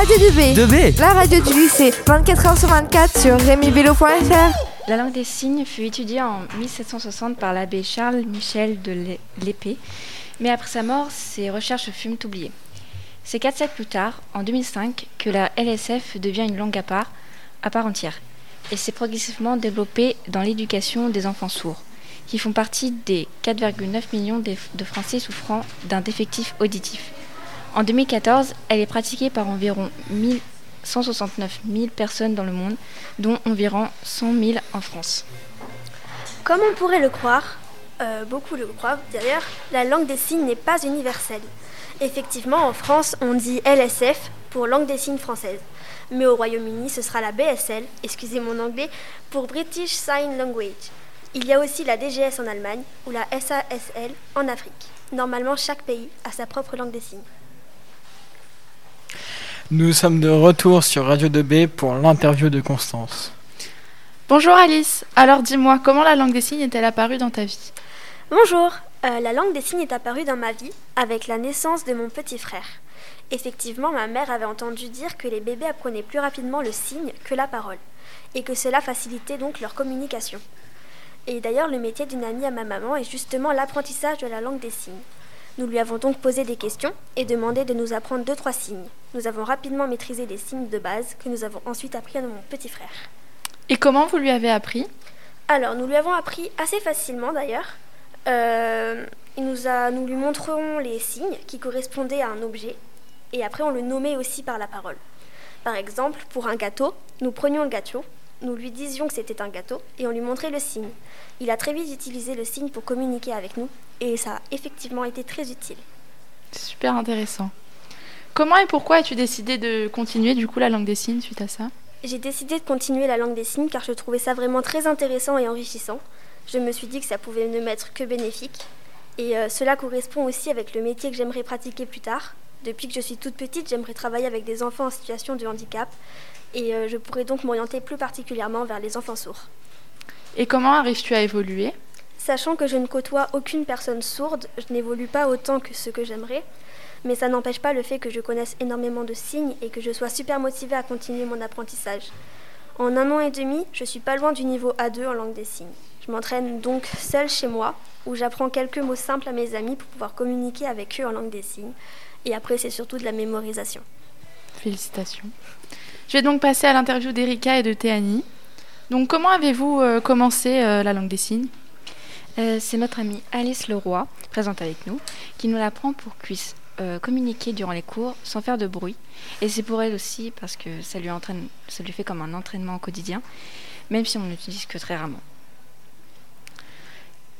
Radio 2B. 2B La radio du lycée, 24 h sur 24 sur remibello.fr. La langue des signes fut étudiée en 1760 par l'abbé Charles Michel de l'Épée, mais après sa mort, ses recherches furent oubliées. C'est quatre siècles plus tard, en 2005, que la LSF devient une langue à part, à part entière, et s'est progressivement développée dans l'éducation des enfants sourds, qui font partie des 4,9 millions de Français souffrant d'un défectif auditif. En 2014, elle est pratiquée par environ 169 000 personnes dans le monde, dont environ 100 000 en France. Comme on pourrait le croire, euh, beaucoup le croient d'ailleurs, la langue des signes n'est pas universelle. Effectivement, en France, on dit LSF pour langue des signes française. Mais au Royaume-Uni, ce sera la BSL, excusez mon anglais, pour British Sign Language. Il y a aussi la DGS en Allemagne ou la SASL en Afrique. Normalement, chaque pays a sa propre langue des signes. Nous sommes de retour sur Radio 2B pour l'interview de Constance. Bonjour Alice, alors dis-moi, comment la langue des signes est-elle apparue dans ta vie? Bonjour, euh, la langue des signes est apparue dans ma vie avec la naissance de mon petit frère. Effectivement, ma mère avait entendu dire que les bébés apprenaient plus rapidement le signe que la parole, et que cela facilitait donc leur communication. Et d'ailleurs, le métier d'une amie à ma maman est justement l'apprentissage de la langue des signes. Nous lui avons donc posé des questions et demandé de nous apprendre deux trois signes. Nous avons rapidement maîtrisé les signes de base que nous avons ensuite appris à mon petit frère. Et comment vous lui avez appris? Alors, nous lui avons appris assez facilement d'ailleurs. Euh, nous, a, nous lui montrerons les signes qui correspondaient à un objet et après on le nommait aussi par la parole. Par exemple, pour un gâteau, nous prenions le gâteau, nous lui disions que c'était un gâteau et on lui montrait le signe. Il a très vite utilisé le signe pour communiquer avec nous et ça a effectivement été très utile. Super intéressant. Comment et pourquoi as-tu décidé de continuer du coup la langue des signes suite à ça? J'ai décidé de continuer la langue des signes car je trouvais ça vraiment très intéressant et enrichissant. Je me suis dit que ça pouvait ne m'être que bénéfique et euh, cela correspond aussi avec le métier que j'aimerais pratiquer plus tard. Depuis que je suis toute petite, j'aimerais travailler avec des enfants en situation de handicap et euh, je pourrais donc m'orienter plus particulièrement vers les enfants sourds. Et comment arrives-tu à évoluer? Sachant que je ne côtoie aucune personne sourde, je n'évolue pas autant que ce que j'aimerais, mais ça n'empêche pas le fait que je connaisse énormément de signes et que je sois super motivée à continuer mon apprentissage. En un an et demi, je suis pas loin du niveau A2 en langue des signes. Je m'entraîne donc seule chez moi, où j'apprends quelques mots simples à mes amis pour pouvoir communiquer avec eux en langue des signes. Et après, c'est surtout de la mémorisation. Félicitations. Je vais donc passer à l'interview d'Erika et de Théanie. Donc, comment avez-vous euh, commencé euh, la langue des signes? Euh, C'est notre amie Alice Leroy, présente avec nous, qui nous l'apprend pour qu'on puisse communiquer durant les cours sans faire de bruit. Et c'est pour elle aussi parce que ça lui, entraîne, ça lui fait comme un entraînement au quotidien, même si on n'utilise que très rarement.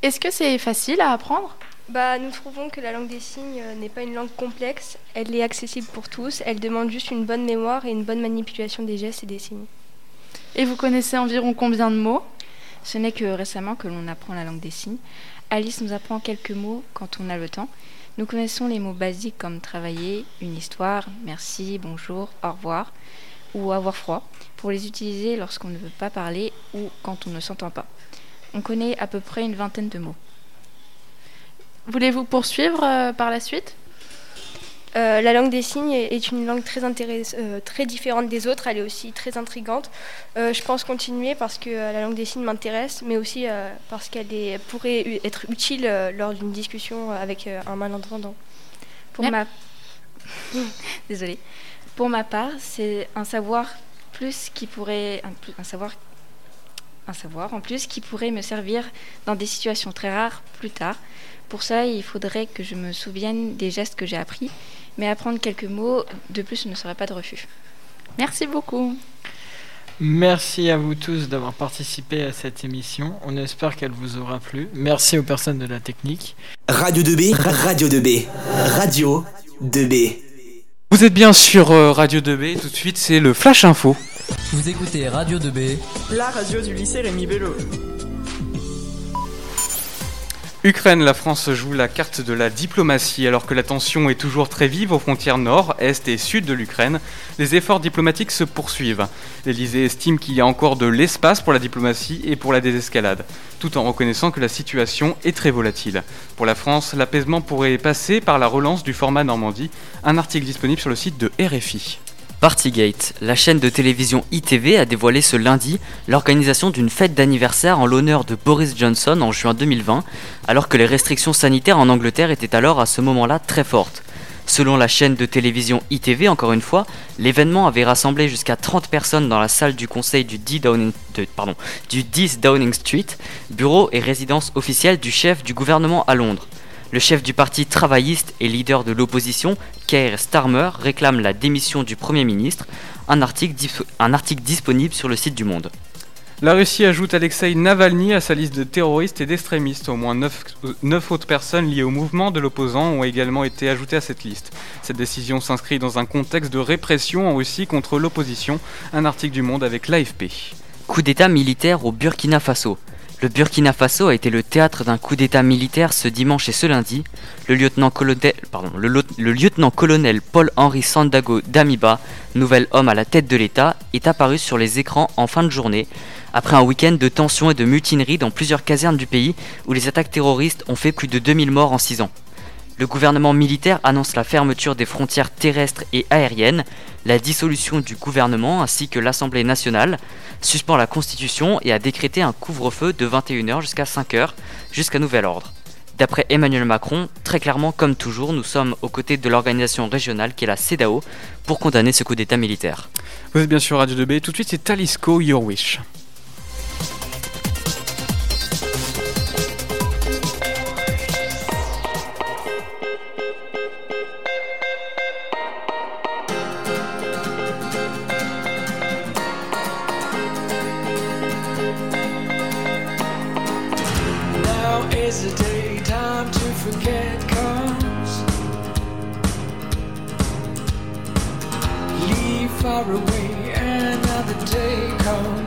Est-ce que c'est facile à apprendre? Bah, Nous trouvons que la langue des signes n'est pas une langue complexe, elle est accessible pour tous, elle demande juste une bonne mémoire et une bonne manipulation des gestes et des signes. Et vous connaissez environ combien de mots? Ce n'est que récemment que l'on apprend la langue des signes. Alice nous apprend quelques mots quand on a le temps. Nous connaissons les mots basiques comme travailler, une histoire, merci, bonjour, au revoir ou avoir froid pour les utiliser lorsqu'on ne veut pas parler ou quand on ne s'entend pas. On connaît à peu près une vingtaine de mots. Voulez-vous poursuivre euh, par la suite? Euh, la langue des signes est une langue très, euh, très différente des autres, elle est aussi très intrigante. Euh, je pense continuer parce que la langue des signes m'intéresse, mais aussi parce qu'elle pourrait être utile lors d'une discussion avec un malentendant. Pour ma... Désolée. Pour ma part, c'est un savoir plus qui pourrait... Un, savoir un savoir en plus qui pourrait me servir dans des situations très rares plus tard. Pour ça, il faudrait que je me souvienne des gestes que j'ai appris mais apprendre quelques mots de plus ne serait pas de refus. Merci beaucoup. Merci à vous tous d'avoir participé à cette émission. On espère qu'elle vous aura plu. Merci aux personnes de la technique. Radio 2B, Radio 2B, Radio 2B. Vous êtes bien sur euh, Radio 2B, tout de suite c'est le Flash Info. Vous écoutez Radio 2B, la radio du lycée Rémi Bello. Ukraine, la France joue la carte de la diplomatie alors que la tension est toujours très vive aux frontières nord, est et sud de l'Ukraine. Les efforts diplomatiques se poursuivent. L'Elysée estime qu'il y a encore de l'espace pour la diplomatie et pour la désescalade, tout en reconnaissant que la situation est très volatile. Pour la France, l'apaisement pourrait passer par la relance du format Normandie, un article disponible sur le site de RFI. Partygate, la chaîne de télévision ITV a dévoilé ce lundi l'organisation d'une fête d'anniversaire en l'honneur de Boris Johnson en juin 2020, alors que les restrictions sanitaires en Angleterre étaient alors à ce moment-là très fortes. Selon la chaîne de télévision ITV, encore une fois, l'événement avait rassemblé jusqu'à 30 personnes dans la salle du conseil du 10 Downing, de- pardon, du 10 Downing Street, bureau et résidence officielle du chef du gouvernement à Londres. Le chef du parti travailliste et leader de l'opposition, Keir Starmer, réclame la démission du Premier ministre, un article, dis- un article disponible sur le site du Monde. La Russie ajoute Alexei Navalny à sa liste de terroristes et d'extrémistes. Au moins 9, autres personnes liées au mouvement de l'opposant ont également été ajoutées à cette liste. Cette décision s'inscrit dans un contexte de répression en Russie contre l'opposition. Un article du Monde avec l'AFP. Coup d'État militaire au Burkina Faso. Le Burkina Faso a été le théâtre d'un coup d'État militaire ce dimanche et ce lundi. Le lieutenant-colonel Paul-Henri Sandago Damiba, nouvel homme à la tête de l'État, est apparu sur les écrans en fin de journée, après un week-end de tensions et de mutineries dans plusieurs casernes du pays où les attaques terroristes ont fait plus de 2000 morts en 6 ans. Le gouvernement militaire annonce la fermeture des frontières terrestres et aériennes, la dissolution du gouvernement ainsi que l'Assemblée nationale, suspend la Constitution et a décrété un couvre-feu de 21h jusqu'à 5h, jusqu'à nouvel ordre. D'après Emmanuel Macron, très clairement comme toujours, nous sommes aux côtés de l'organisation régionale qui est la CEDAO pour condamner ce coup d'État militaire. Vous êtes bien sûr Radio 2B. Tout de suite, c'est Talisco Your Wish. is the day time to forget comes. Leave far away, another day comes.